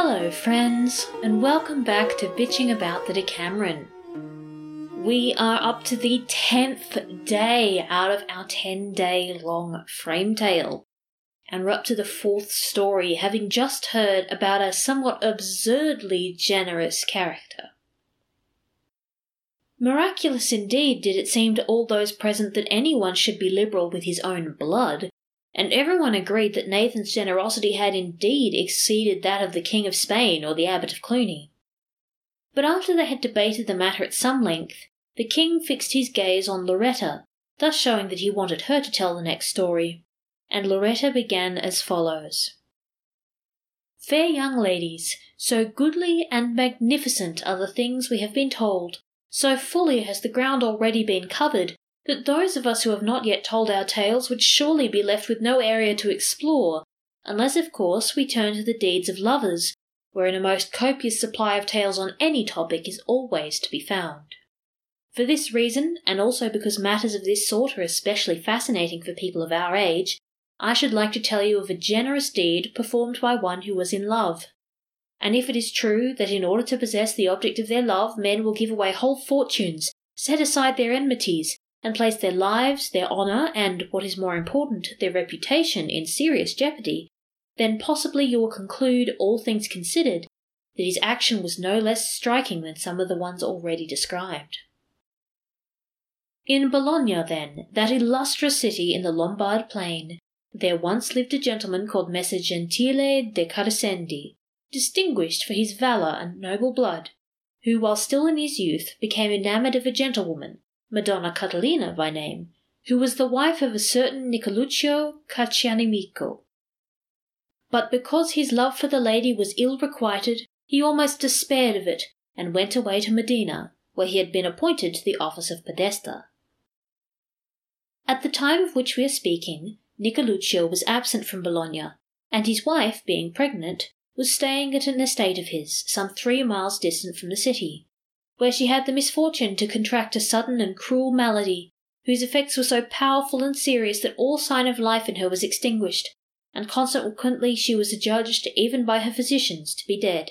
Hello, friends, and welcome back to Bitching About the Decameron. We are up to the 10th day out of our 10 day long frame tale, and we're up to the fourth story, having just heard about a somewhat absurdly generous character. Miraculous indeed did it seem to all those present that anyone should be liberal with his own blood, and everyone agreed that Nathan's generosity had indeed exceeded that of the King of Spain or the Abbot of Cluny. But after they had debated the matter at some length, the king fixed his gaze on Lauretta, thus showing that he wanted her to tell the next story, and Lauretta began as follows. Fair young ladies, so goodly and magnificent are the things we have been told, so fully has the ground already been covered, that those of us who have not yet told our tales would surely be left with no area to explore, unless, of course, we turn to the deeds of lovers, wherein a most copious supply of tales on any topic is always to be found. For this reason, and also because matters of this sort are especially fascinating for people of our age, I should like to tell you of a generous deed performed by one who was in love. And if it is true that in order to possess the object of their love men will give away whole fortunes, set aside their enmities, and place their lives, their honour, and, what is more important, their reputation in serious jeopardy, then possibly you will conclude, all things considered, that his action was no less striking than some of the ones already described. In Bologna, then, that illustrious city in the Lombard plain, there once lived a gentleman called Messer Gentile de Carisendi, distinguished for his valour and noble blood, who, while still in his youth, became enamoured of a gentlewoman, Madonna Catalina by name, who was the wife of a certain Nicoluccio Caccianemico. But because his love for the lady was ill requited, he almost despaired of it, and went away to Modena, where he had been appointed to the office of podesta. At the time of which we are speaking, Nicoluccio was absent from Bologna, and his wife, being pregnant, was staying at an estate of his, some three miles distant from the city where she had the misfortune to contract a sudden and cruel malady, whose effects were so powerful and serious that all sign of life in her was extinguished, and consequently she was adjudged, even by her physicians, to be dead.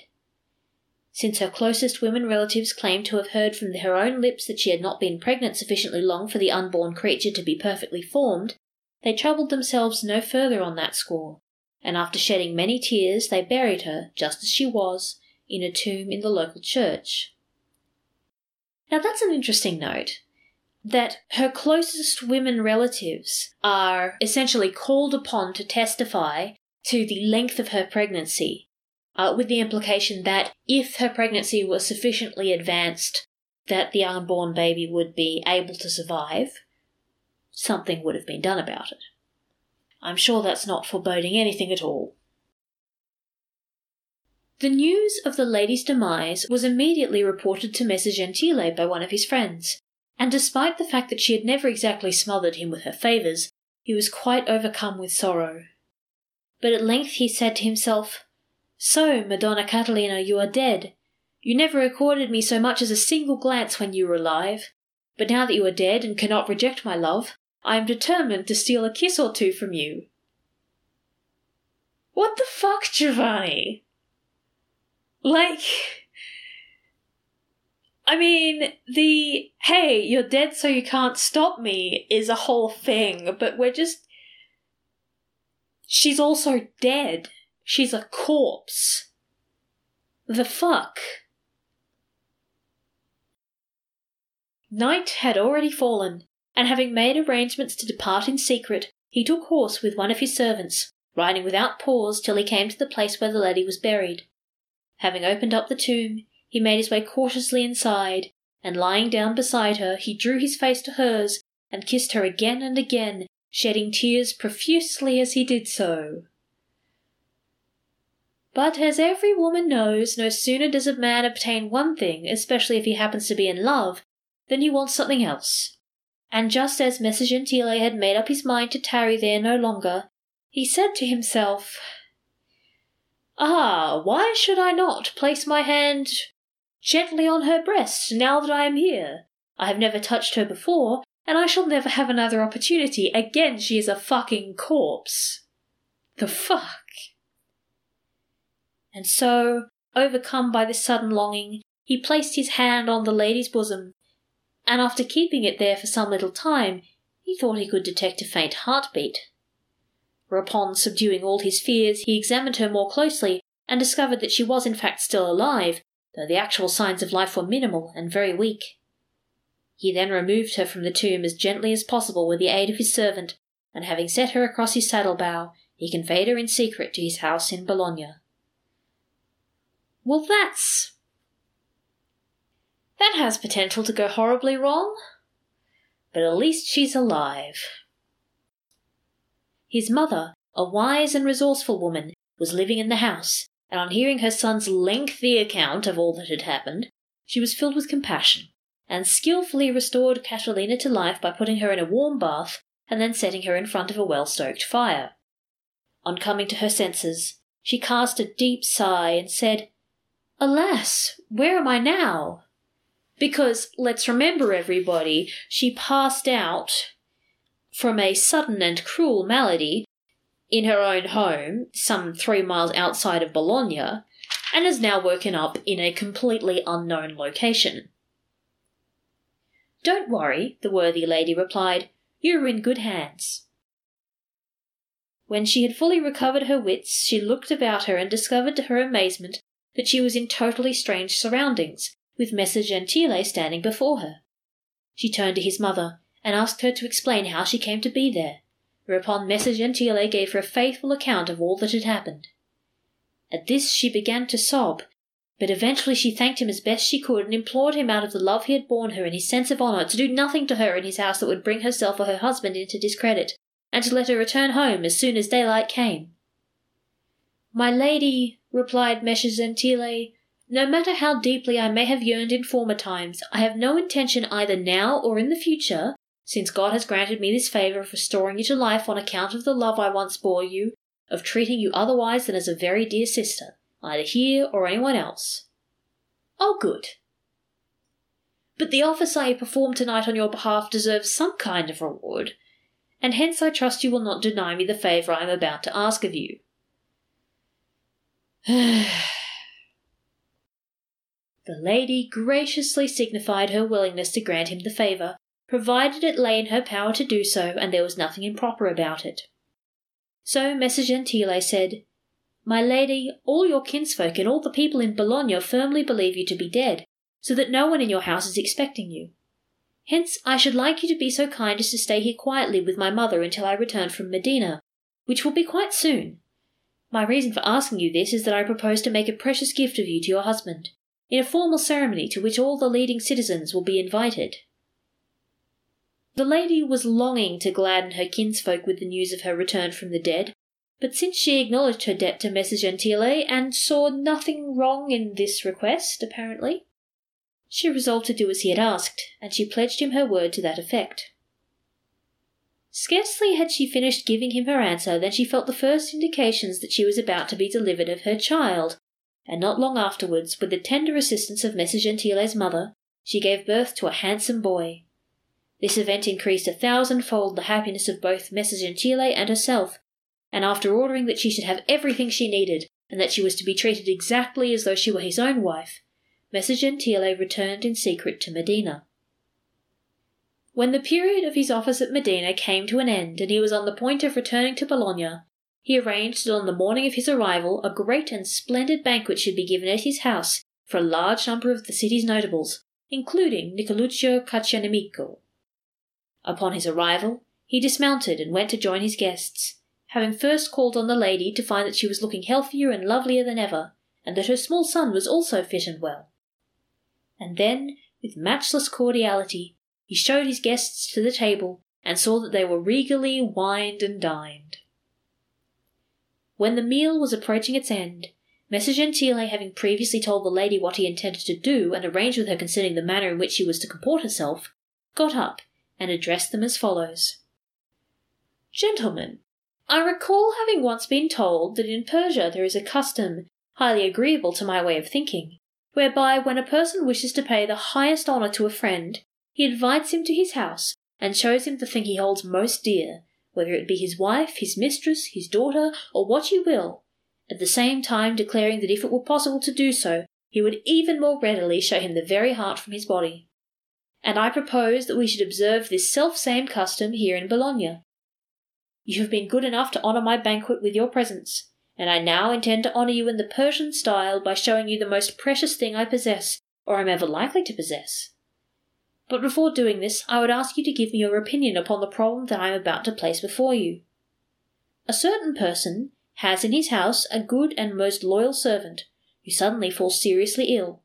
Since her closest women relatives claimed to have heard from her own lips that she had not been pregnant sufficiently long for the unborn creature to be perfectly formed, they troubled themselves no further on that score, and after shedding many tears, they buried her, just as she was, in a tomb in the local church. Now, that's an interesting note that her closest women relatives are essentially called upon to testify to the length of her pregnancy, uh, with the implication that if her pregnancy was sufficiently advanced that the unborn baby would be able to survive, something would have been done about it. I'm sure that's not foreboding anything at all. The news of the lady's demise was immediately reported to Messer Gentile by one of his friends, and despite the fact that she had never exactly smothered him with her favours, he was quite overcome with sorrow. But at length he said to himself, So, Madonna Catalina, you are dead. You never accorded me so much as a single glance when you were alive. But now that you are dead and cannot reject my love, I am determined to steal a kiss or two from you. What the fuck, Giovanni? Like, I mean, the hey, you're dead so you can't stop me is a whole thing, but we're just. She's also dead. She's a corpse. The fuck? Night had already fallen, and having made arrangements to depart in secret, he took horse with one of his servants, riding without pause till he came to the place where the lady was buried. Having opened up the tomb, he made his way cautiously inside, and lying down beside her, he drew his face to hers and kissed her again and again, shedding tears profusely as he did so. But as every woman knows, no sooner does a man obtain one thing, especially if he happens to be in love, than he wants something else. And just as Messer Gentile had made up his mind to tarry there no longer, he said to himself, Ah, why should I not place my hand gently on her breast now that I am here? I have never touched her before, and I shall never have another opportunity. Again, she is a fucking corpse. The fuck? And so, overcome by this sudden longing, he placed his hand on the lady's bosom, and after keeping it there for some little time, he thought he could detect a faint heartbeat. Whereupon, subduing all his fears, he examined her more closely and discovered that she was in fact still alive, though the actual signs of life were minimal and very weak. He then removed her from the tomb as gently as possible with the aid of his servant, and having set her across his saddle bow, he conveyed her in secret to his house in Bologna. Well, that's. That has potential to go horribly wrong, but at least she's alive. His mother, a wise and resourceful woman, was living in the house, and on hearing her son's lengthy account of all that had happened, she was filled with compassion, and skilfully restored Catalina to life by putting her in a warm bath and then setting her in front of a well stoked fire. On coming to her senses, she cast a deep sigh and said, Alas, where am I now? Because, let's remember everybody, she passed out from a sudden and cruel malady in her own home, some three miles outside of Bologna, and is now woken up in a completely unknown location. Don't worry, the worthy lady replied. You are in good hands. When she had fully recovered her wits, she looked about her and discovered to her amazement that she was in totally strange surroundings, with Messer Gentile standing before her. She turned to his mother and asked her to explain how she came to be there, whereupon Messer Gentile gave her a faithful account of all that had happened. At this she began to sob, but eventually she thanked him as best she could and implored him out of the love he had borne her and his sense of honour to do nothing to her in his house that would bring herself or her husband into discredit, and to let her return home as soon as daylight came. My lady, replied Messer Gentile, no matter how deeply I may have yearned in former times, I have no intention either now or in the future, since God has granted me this favour of restoring you to life on account of the love I once bore you, of treating you otherwise than as a very dear sister, either here or anyone else. Oh, good. But the office I have performed tonight on your behalf deserves some kind of reward, and hence I trust you will not deny me the favour I am about to ask of you. The lady graciously signified her willingness to grant him the favour, provided it lay in her power to do so and there was nothing improper about it. So Messer Gentile said, My lady, all your kinsfolk and all the people in Bologna firmly believe you to be dead, so that no one in your house is expecting you. Hence I should like you to be so kind as to stay here quietly with my mother until I return from Modena, which will be quite soon. My reason for asking you this is that I propose to make a precious gift of you to your husband in a formal ceremony to which all the leading citizens will be invited. The lady was longing to gladden her kinsfolk with the news of her return from the dead, but since she acknowledged her debt to Messer Gentile and saw nothing wrong in this request, apparently, she resolved to do as he had asked, and she pledged him her word to that effect. Scarcely had she finished giving him her answer than she felt the first indications that she was about to be delivered of her child, and not long afterwards, with the tender assistance of Messer Gentile's mother, she gave birth to a handsome boy. This event increased a thousandfold the happiness of both Messer Gentile and herself, and after ordering that she should have everything she needed, and that she was to be treated exactly as though she were his own wife, Messer Gentile returned in secret to Modena. When the period of his office at Modena came to an end and he was on the point of returning to Bologna, he arranged that on the morning of his arrival a great and splendid banquet should be given at his house for a large number of the city's notables, including Nicoluccio Caccianemico. Upon his arrival, he dismounted and went to join his guests, having first called on the lady to find that she was looking healthier and lovelier than ever, and that her small son was also fit and well. And then, with matchless cordiality, he showed his guests to the table and saw that they were regally wined and dined. When the meal was approaching its end, Messer Gentile having previously told the lady what he intended to do and arranged with her concerning the manner in which she was to comport herself, got up and addressed them as follows Gentlemen, I recall having once been told that in Persia there is a custom, highly agreeable to my way of thinking, whereby when a person wishes to pay the highest honour to a friend, he invites him to his house and shows him the thing he holds most dear, whether it be his wife, his mistress, his daughter, or what you will, at the same time declaring that if it were possible to do so, he would even more readily show him the very heart from his body. And I propose that we should observe this self same custom here in Bologna. You have been good enough to honour my banquet with your presence, and I now intend to honour you in the Persian style by showing you the most precious thing I possess, or am ever likely to possess. But before doing this, I would ask you to give me your opinion upon the problem that I am about to place before you. A certain person has in his house a good and most loyal servant who suddenly falls seriously ill.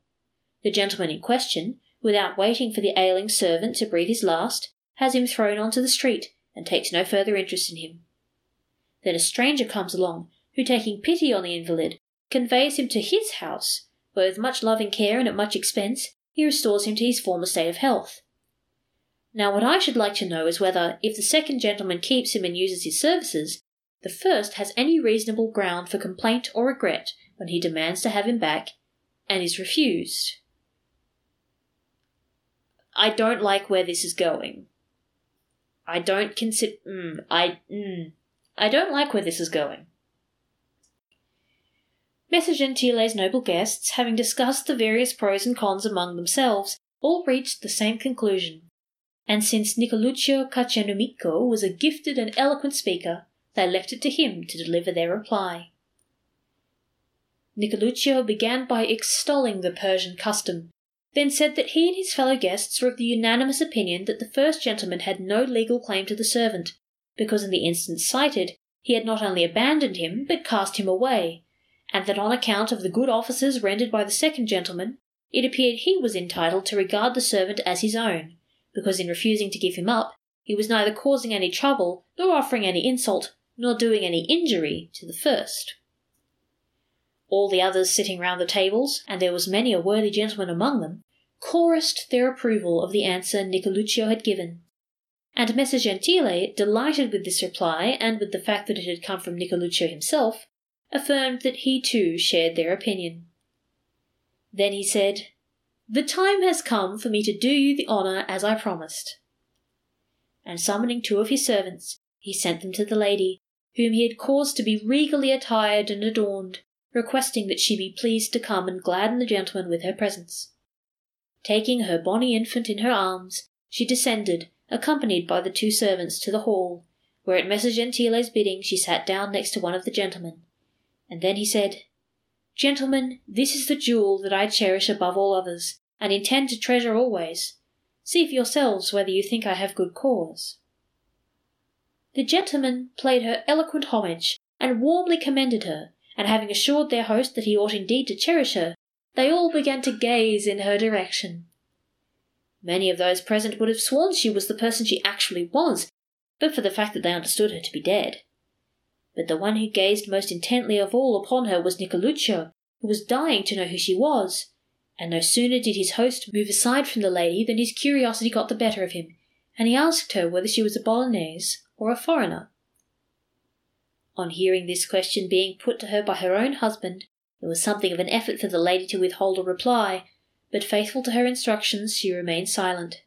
The gentleman in question, without waiting for the ailing servant to breathe his last, has him thrown onto the street and takes no further interest in him. Then a stranger comes along, who, taking pity on the invalid, conveys him to his house, where with much loving care and at much expense he restores him to his former state of health. Now, what I should like to know is whether, if the second gentleman keeps him and uses his services, the first has any reasonable ground for complaint or regret when he demands to have him back and is refused. I don't like where this is going. I don't consider. Mm, I. Mm, I don't like where this is going. Messer Gentile's noble guests, having discussed the various pros and cons among themselves, all reached the same conclusion. And since Nicoluccio Caccianemico was a gifted and eloquent speaker, they left it to him to deliver their reply. Nicoluccio began by extolling the Persian custom, then said that he and his fellow guests were of the unanimous opinion that the first gentleman had no legal claim to the servant, because in the instance cited he had not only abandoned him, but cast him away, and that on account of the good offices rendered by the second gentleman, it appeared he was entitled to regard the servant as his own, because in refusing to give him up, he was neither causing any trouble nor offering any insult, nor doing any injury to the first. All the others sitting round the tables, and there was many a worthy gentleman among them, chorused their approval of the answer Nicoluccio had given. And Messer Gentile, delighted with this reply and with the fact that it had come from Nicoluccio himself, affirmed that he too shared their opinion. Then he said, The time has come for me to do you the honour as I promised. And summoning two of his servants, he sent them to the lady, whom he had caused to be regally attired and adorned, requesting that she be pleased to come and gladden the gentleman with her presence. Taking her bonny infant in her arms, she descended, accompanied by the two servants, to the hall, where at Messer Gentile's bidding she sat down next to one of the gentlemen. And then he said, Gentlemen, this is the jewel that I cherish above all others, and intend to treasure always. See for yourselves whether you think I have good cause. The gentlemen paid her eloquent homage, and warmly commended her, and having assured their host that he ought indeed to cherish her, they all began to gaze in her direction. Many of those present would have sworn she was the person she actually was, but for the fact that they understood her to be dead. But the one who gazed most intently of all upon her was Nicoluccio, who was dying to know who she was, and no sooner did his host move aside from the lady than his curiosity got the better of him, and he asked her whether she was a Bolognese or a foreigner. On hearing this question being put to her by her own husband, it was something of an effort for the lady to withhold a reply, but faithful to her instructions, she remained silent.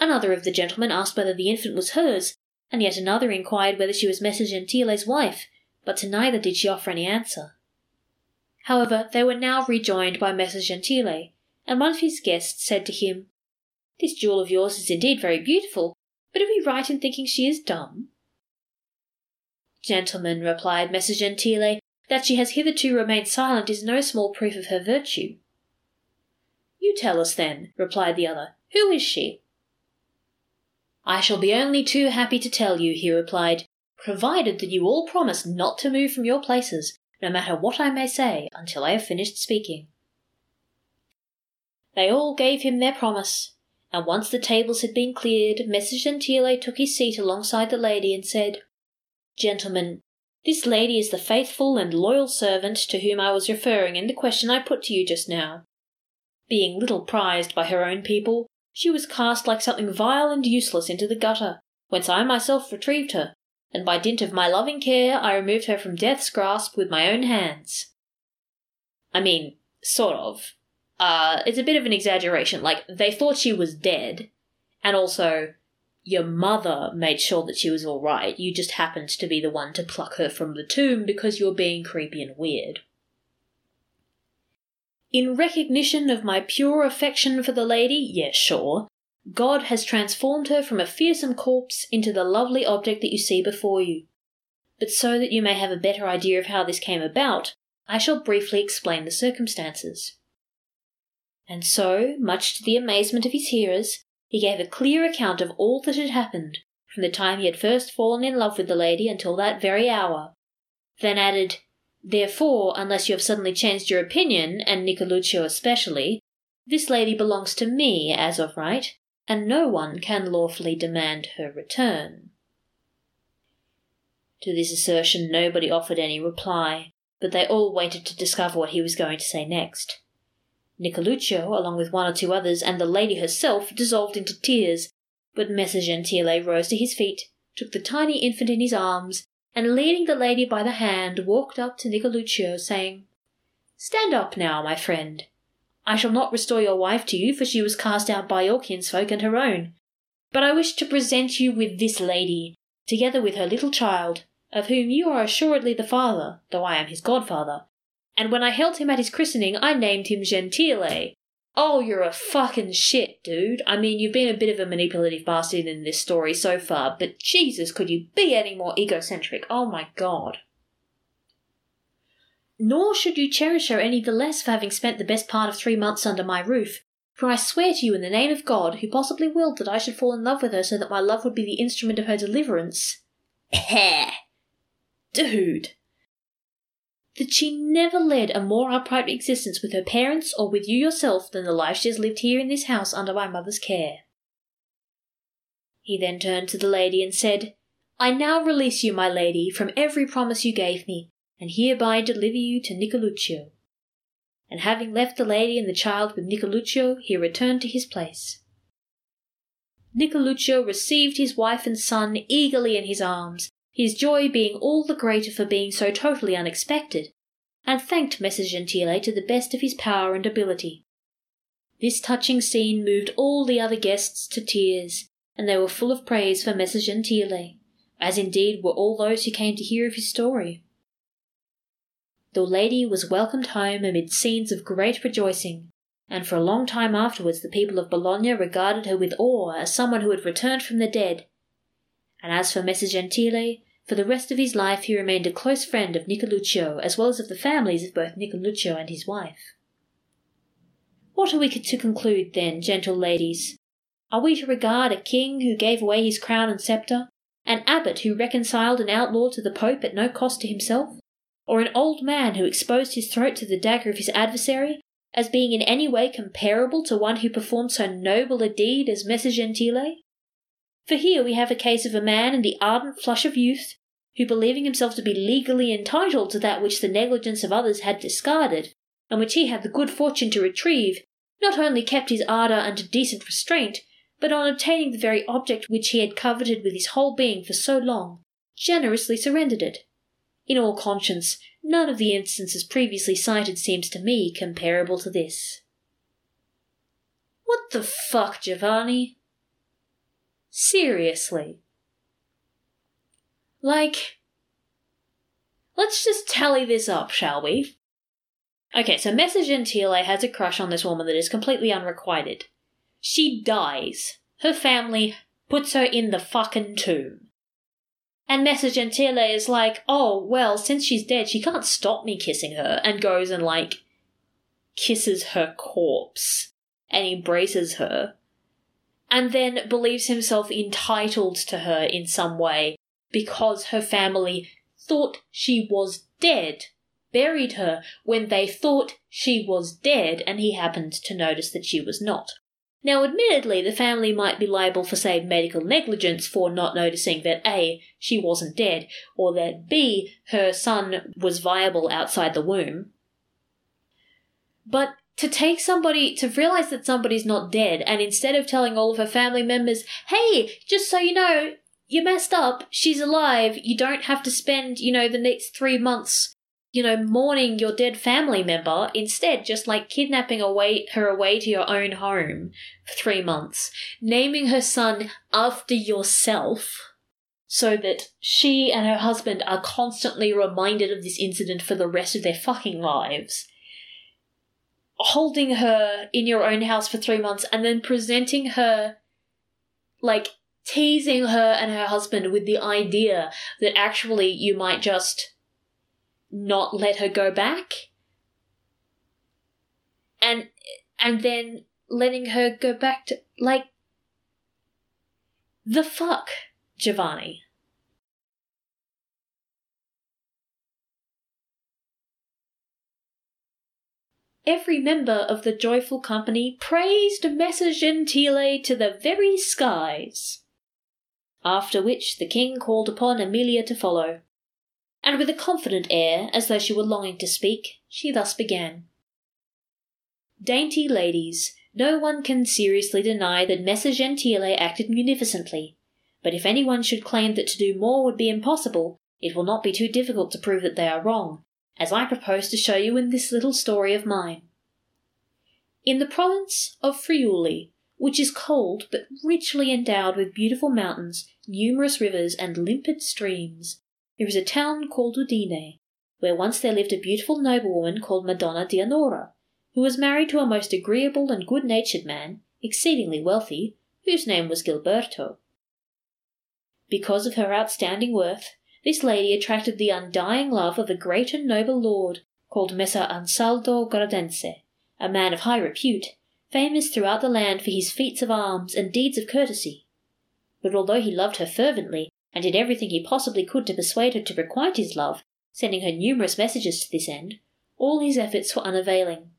Another of the gentlemen asked whether the infant was hers, and yet another inquired whether she was Messer Gentile's wife, but to neither did she offer any answer. However, they were now rejoined by Messer Gentile, and one of his guests said to him, This jewel of yours is indeed very beautiful, but are we right in thinking she is dumb? Gentlemen, replied Messer Gentile, that she has hitherto remained silent is no small proof of her virtue. You tell us then, replied the other. Who is she? I shall be only too happy to tell you, he replied, provided that you all promise not to move from your places, no matter what I may say, until I have finished speaking. They all gave him their promise, and once the tables had been cleared, Messer Gentile took his seat alongside the lady and said, Gentlemen, this lady is the faithful and loyal servant to whom I was referring in the question I put to you just now. Being little prized by her own people, she was cast like something vile and useless into the gutter, whence I myself retrieved her, and by dint of my loving care I removed her from death's grasp with my own hands. I mean, sort of. Uh, it's a bit of an exaggeration. Like, they thought she was dead, and also, your mother made sure that she was all right. You just happened to be the one to pluck her from the tomb because you're being creepy and weird. In recognition of my pure affection for the lady, yes, sure, God has transformed her from a fearsome corpse into the lovely object that you see before you. But so that you may have a better idea of how this came about, I shall briefly explain the circumstances. And so, much to the amazement of his hearers, he gave a clear account of all that had happened, from the time he had first fallen in love with the lady until that very hour, then added, Therefore, unless you have suddenly changed your opinion, and Nicoluccio especially, this lady belongs to me as of right, and no one can lawfully demand her return. To this assertion nobody offered any reply, but they all waited to discover what he was going to say next. Nicoluccio, along with one or two others, and the lady herself, dissolved into tears, but Messer Gentile rose to his feet, took the tiny infant in his arms, and leading the lady by the hand, walked up to Nicoluccio, saying, Stand up now, my friend. I shall not restore your wife to you, for she was cast out by your kinsfolk and her own. But I wish to present you with this lady, together with her little child, of whom you are assuredly the father, though I am his godfather. And when I held him at his christening, I named him Gentile. Oh, you're a fucking shit, dude. I mean, you've been a bit of a manipulative bastard in this story so far, but Jesus, could you be any more egocentric? Oh my god. Nor should you cherish her any the less for having spent the best part of three months under my roof, for I swear to you in the name of God, who possibly willed that I should fall in love with her so that my love would be the instrument of her deliverance. Dude! That she never led a more upright existence with her parents or with you yourself than the life she has lived here in this house under my mother's care. He then turned to the lady and said, I now release you, my lady, from every promise you gave me, and hereby deliver you to Nicoluccio. And having left the lady and the child with Nicoluccio, he returned to his place. Nicoluccio received his wife and son eagerly in his arms, his joy being all the greater for being so totally unexpected, and thanked Messer Gentile to the best of his power and ability. This touching scene moved all the other guests to tears, and they were full of praise for Messer Gentile, as indeed were all those who came to hear of his story. The lady was welcomed home amid scenes of great rejoicing, and for a long time afterwards the people of Bologna regarded her with awe as someone who had returned from the dead. And as for Messer Gentile, for the rest of his life he remained a close friend of Nicoluccio as well as of the families of both Nicoluccio and his wife. What are we to conclude, then, gentle ladies? Are we to regard a king who gave away his crown and sceptre, an abbot who reconciled an outlaw to the Pope at no cost to himself, or an old man who exposed his throat to the dagger of his adversary, as being in any way comparable to one who performed so noble a deed as Messer Gentile? For here we have a case of a man in the ardent flush of youth, who, believing himself to be legally entitled to that which the negligence of others had discarded, and which he had the good fortune to retrieve, not only kept his ardour under decent restraint, but on obtaining the very object which he had coveted with his whole being for so long, generously surrendered it. In all conscience, none of the instances previously cited seems to me comparable to this. What the fuck, Giovanni? Seriously. Like, let's just tally this up, shall we? Okay, so Messer Gentile has a crush on this woman that is completely unrequited. She dies. Her family puts her in the fucking tomb. And Messer Gentile is like, oh, well, since she's dead, she can't stop me kissing her, and goes and, like, kisses her corpse and embraces her, and then believes himself entitled to her in some way because her family thought she was dead, buried her when they thought she was dead, and he happened to notice that she was not. Now, admittedly, the family might be liable for, say, medical negligence for not noticing that A, she wasn't dead, or that B, her son was viable outside the womb. But to take somebody, to realize that somebody's not dead, and instead of telling all of her family members, hey, just so you know, you messed up, she's alive, you don't have to spend, you know, the next three months you know, mourning your dead family member, instead just like kidnapping away her away to your own home for three months, naming her son after yourself so that she and her husband are constantly reminded of this incident for the rest of their fucking lives. Holding her in your own house for three months and then presenting her, like, teasing her and her husband with the idea that actually you might just not let her go back and and then letting her go back to like the fuck giovanni every member of the joyful company praised Messer Gentile to the very skies. After which the king called upon Emilia to follow and with a confident air, as though she were longing to speak, she thus began. Dainty ladies, no one can seriously deny that Messer Gentile acted munificently, but if anyone should claim that to do more would be impossible, it will not be too difficult to prove that they are wrong, as I propose to show you in this little story of mine. In the province of Friuli, which is cold but richly endowed with beautiful mountains, numerous rivers, and limpid streams, there is a town called Udine, where once there lived a beautiful noblewoman called Madonna Dianora, who was married to a most agreeable and good natured man, exceedingly wealthy, whose name was Gilberto. Because of her outstanding worth, this lady attracted the undying love of a great and noble lord called Messer Ansaldo Gradense, a man of high repute, famous throughout the land for his feats of arms and deeds of courtesy. But although he loved her fervently, and did everything he possibly could to persuade her to requite his love, sending her numerous messages to this end, all his efforts were unavailing.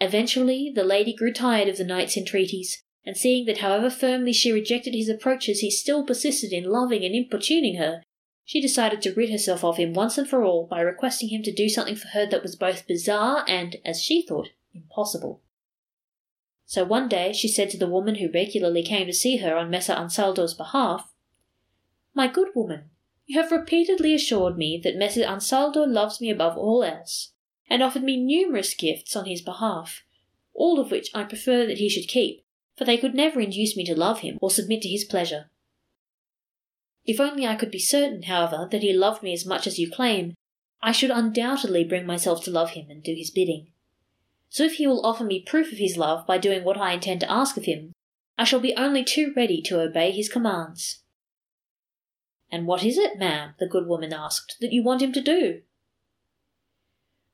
Eventually, the lady grew tired of the knight's entreaties, and seeing that however firmly she rejected his approaches, he still persisted in loving and importuning her, she decided to rid herself of him once and for all by requesting him to do something for her that was both bizarre and, as she thought, impossible. So one day she said to the woman who regularly came to see her on Messer Ansaldo's behalf, my good woman, you have repeatedly assured me that Messer Ansaldo loves me above all else, and offered me numerous gifts on his behalf, all of which I prefer that he should keep, for they could never induce me to love him or submit to his pleasure. If only I could be certain, however, that he loved me as much as you claim, I should undoubtedly bring myself to love him and do his bidding. So if he will offer me proof of his love by doing what I intend to ask of him, I shall be only too ready to obey his commands. And what is it, ma'am, the good woman asked, that you want him to do?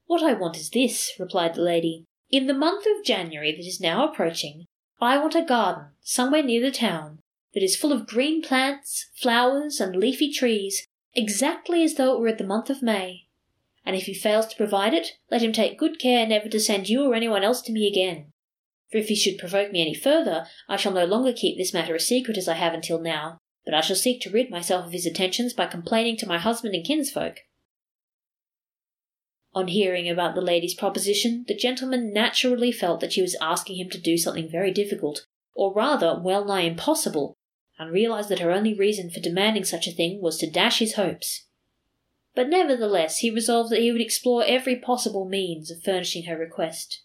What I want is this, replied the lady. In the month of January that is now approaching, I want a garden somewhere near the town that is full of green plants, flowers, and leafy trees, exactly as though it were at the month of May. And if he fails to provide it, let him take good care never to send you or anyone else to me again. For if he should provoke me any further, I shall no longer keep this matter a secret as I have until now, but I shall seek to rid myself of his attentions by complaining to my husband and kinsfolk. On hearing about the lady's proposition, the gentleman naturally felt that she was asking him to do something very difficult, or rather well nigh impossible, and realized that her only reason for demanding such a thing was to dash his hopes. But nevertheless, he resolved that he would explore every possible means of furnishing her request.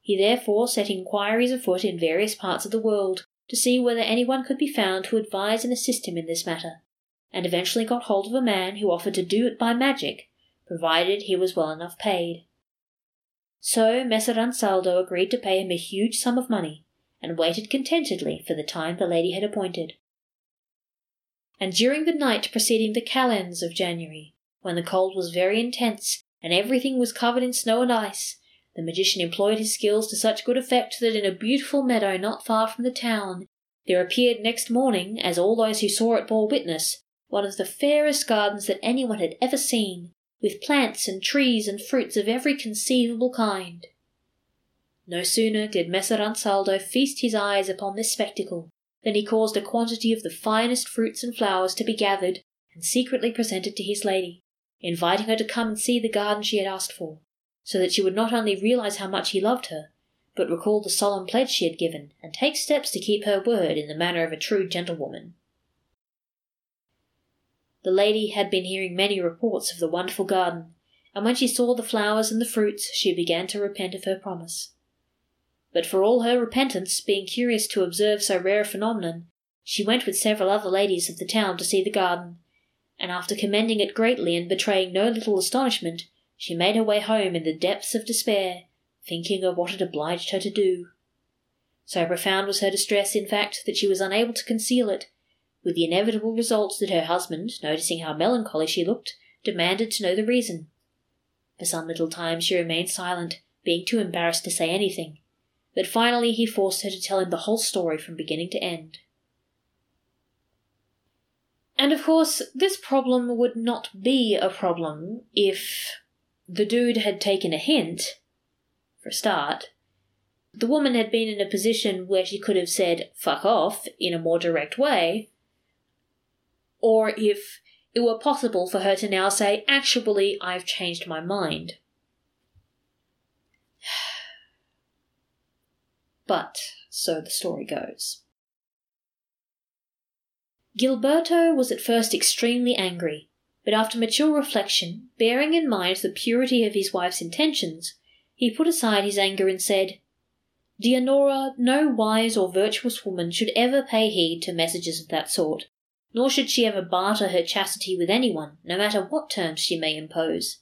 He therefore set inquiries afoot in various parts of the world, to see whether anyone could be found to advise and assist him in this matter, and eventually got hold of a man who offered to do it by magic, provided he was well enough paid. So Messer Ansaldo agreed to pay him a huge sum of money, and waited contentedly for the time the lady had appointed. And during the night preceding the calends of January, when the cold was very intense and everything was covered in snow and ice, the magician employed his skills to such good effect that in a beautiful meadow not far from the town there appeared next morning, as all those who saw it bore witness, one of the fairest gardens that anyone had ever seen, with plants and trees and fruits of every conceivable kind. No sooner did Messer Ansaldo feast his eyes upon this spectacle than he caused a quantity of the finest fruits and flowers to be gathered and secretly presented to his lady, inviting her to come and see the garden she had asked for so that she would not only realize how much he loved her, but recall the solemn pledge she had given, and take steps to keep her word in the manner of a true gentlewoman. The lady had been hearing many reports of the wonderful garden, and when she saw the flowers and the fruits, she began to repent of her promise. But for all her repentance, being curious to observe so rare a phenomenon, she went with several other ladies of the town to see the garden, and after commending it greatly and betraying no little astonishment, she made her way home in the depths of despair, thinking of what it obliged her to do. So profound was her distress, in fact, that she was unable to conceal it, with the inevitable result that her husband, noticing how melancholy she looked, demanded to know the reason. For some little time she remained silent, being too embarrassed to say anything, but finally he forced her to tell him the whole story from beginning to end. And of course, this problem would not be a problem if the dude had taken a hint, for a start. The woman had been in a position where she could have said, fuck off, in a more direct way, or if it were possible for her to now say, Actually, I've changed my mind. But so the story goes. Gilberto was at first extremely angry, but after mature reflection, bearing in mind the purity of his wife's intentions, he put aside his anger and said, Dianora, no wise or virtuous woman should ever pay heed to messages of that sort, nor should she ever barter her chastity with anyone, no matter what terms she may impose.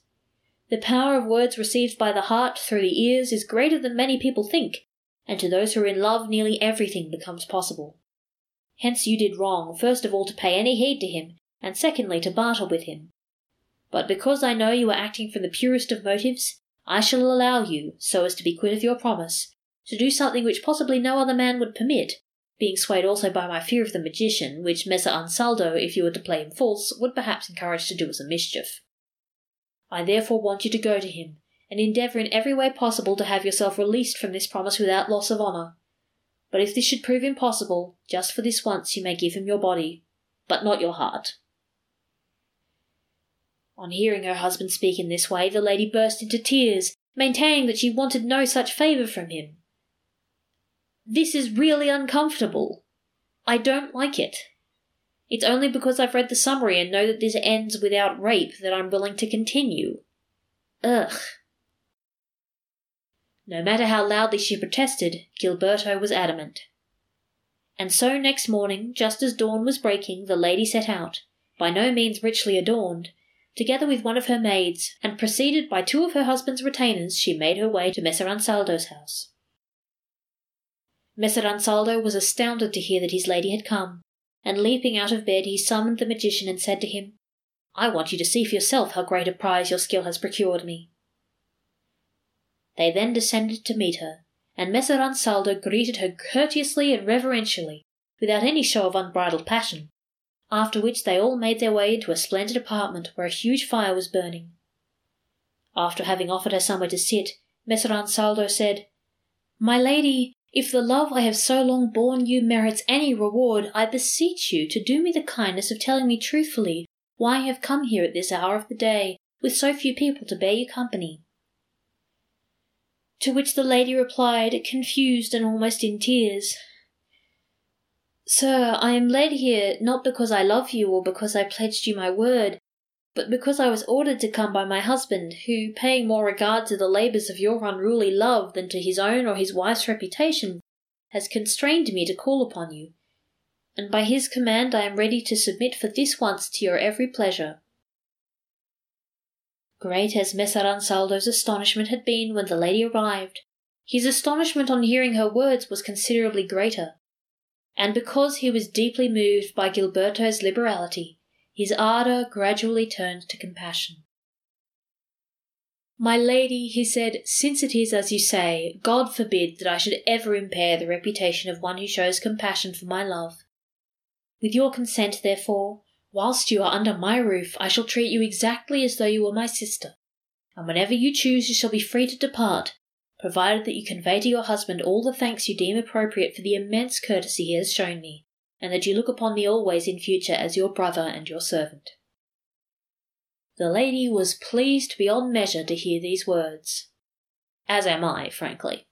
The power of words received by the heart through the ears is greater than many people think, and to those who are in love nearly everything becomes possible. Hence you did wrong, first of all to pay any heed to him, and secondly to barter with him. But because I know you are acting from the purest of motives, I shall allow you, so as to be quit of your promise, to do something which possibly no other man would permit, being swayed also by my fear of the magician, which Messer Ansaldo, if you were to play him false, would perhaps encourage to do as a mischief. I therefore want you to go to him, and endeavour in every way possible to have yourself released from this promise without loss of honour. But if this should prove impossible, just for this once you may give him your body, but not your heart. On hearing her husband speak in this way, the lady burst into tears, maintaining that she wanted no such favour from him. This is really uncomfortable. I don't like it. It's only because I've read the summary and know that this ends without rape that I'm willing to continue. Ugh. No matter how loudly she protested, Gilberto was adamant. And so next morning, just as dawn was breaking, the lady set out, by no means richly adorned, together with one of her maids, and preceded by two of her husband's retainers, she made her way to Messer Ansaldo's house. Messer Ansaldo was astounded to hear that his lady had come, and leaping out of bed he summoned the magician and said to him, I want you to see for yourself how great a prize your skill has procured me. They then descended to meet her, and Messer Ansaldo greeted her courteously and reverentially, without any show of unbridled passion, after which they all made their way into a splendid apartment where a huge fire was burning. After having offered her somewhere to sit, Messer Ansaldo said, My lady, if the love I have so long borne you merits any reward, I beseech you to do me the kindness of telling me truthfully why you have come here at this hour of the day, with so few people to bear you company. To which the lady replied, confused and almost in tears, Sir, I am led here not because I love you or because I pledged you my word, but because I was ordered to come by my husband, who, paying more regard to the labours of your unruly love than to his own or his wife's reputation, has constrained me to call upon you, and by his command I am ready to submit for this once to your every pleasure. Great as Messer Ansaldo's astonishment had been when the lady arrived, his astonishment on hearing her words was considerably greater, and because he was deeply moved by Gilberto's liberality, his ardour gradually turned to compassion. My lady, he said, since it is as you say, God forbid that I should ever impair the reputation of one who shows compassion for my love. With your consent, therefore, whilst you are under my roof, I shall treat you exactly as though you were my sister, and whenever you choose you shall be free to depart, provided that you convey to your husband all the thanks you deem appropriate for the immense courtesy he has shown me, and that you look upon me always in future as your brother and your servant. The lady was pleased beyond measure to hear these words. As am I, frankly.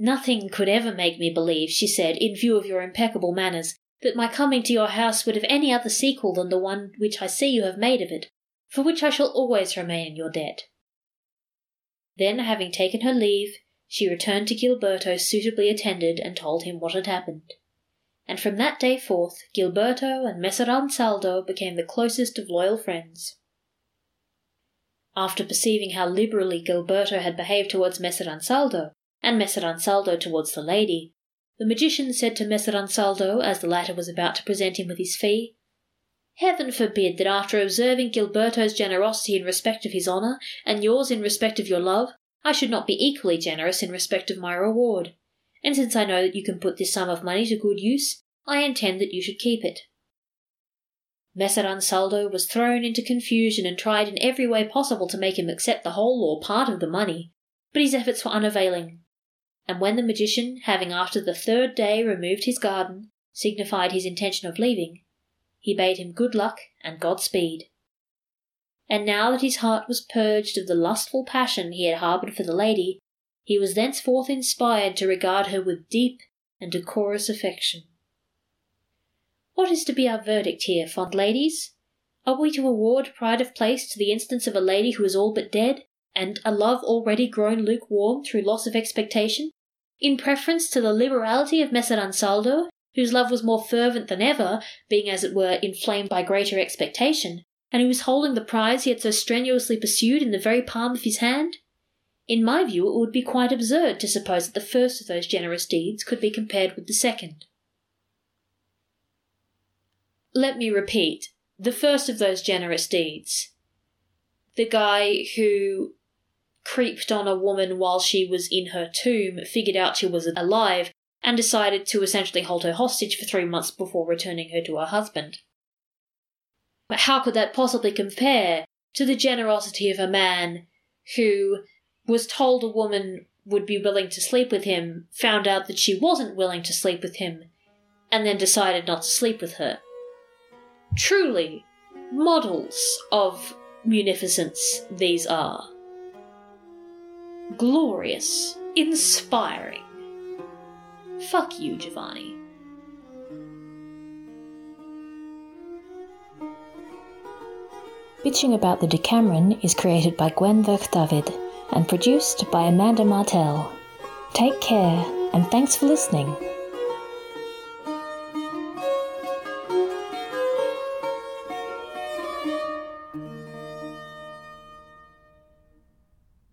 Nothing could ever make me believe, she said, in view of your impeccable manners, that my coming to your house would have any other sequel than the one which I see you have made of it, for which I shall always remain in your debt. Then, having taken her leave, she returned to Gilberto suitably attended and told him what had happened. And from that day forth, Gilberto and Messer Ansaldo became the closest of loyal friends. After perceiving how liberally Gilberto had behaved towards Messer Ansaldo, and Messer Ansaldo towards the lady, the magician said to Messer Ansaldo, as the latter was about to present him with his fee, Heaven forbid that after observing Gilberto's generosity in respect of his honour, and yours in respect of your love, I should not be equally generous in respect of my reward. And since I know that you can put this sum of money to good use, I intend that you should keep it. Messer Ansaldo was thrown into confusion and tried in every way possible to make him accept the whole or part of the money, but his efforts were unavailing. And when the magician, having after the third day removed his garden, signified his intention of leaving, he bade him good luck and Godspeed. And now that his heart was purged of the lustful passion he had harboured for the lady, he was thenceforth inspired to regard her with deep and decorous affection. What is to be our verdict here, fond ladies? Are we to award pride of place to the instance of a lady who is all but dead, and a love already grown lukewarm through loss of expectation, in preference to the liberality of Messer Ansaldo, whose love was more fervent than ever, being as it were inflamed by greater expectation, and who was holding the prize he had so strenuously pursued in the very palm of his hand? In my view, it would be quite absurd to suppose that the first of those generous deeds could be compared with the second. Let me repeat the first of those generous deeds. The guy who creeped on a woman while she was in her tomb, figured out she was alive, and decided to essentially hold her hostage for three months before returning her to her husband. But how could that possibly compare to the generosity of a man who was told a woman would be willing to sleep with him, found out that she wasn't willing to sleep with him, and then decided not to sleep with her? Truly, models of munificence these are. Glorious, inspiring. Fuck you, Giovanni. Bitching About the Decameron is created by Gwen David and produced by Amanda Martell. Take care, and thanks for listening.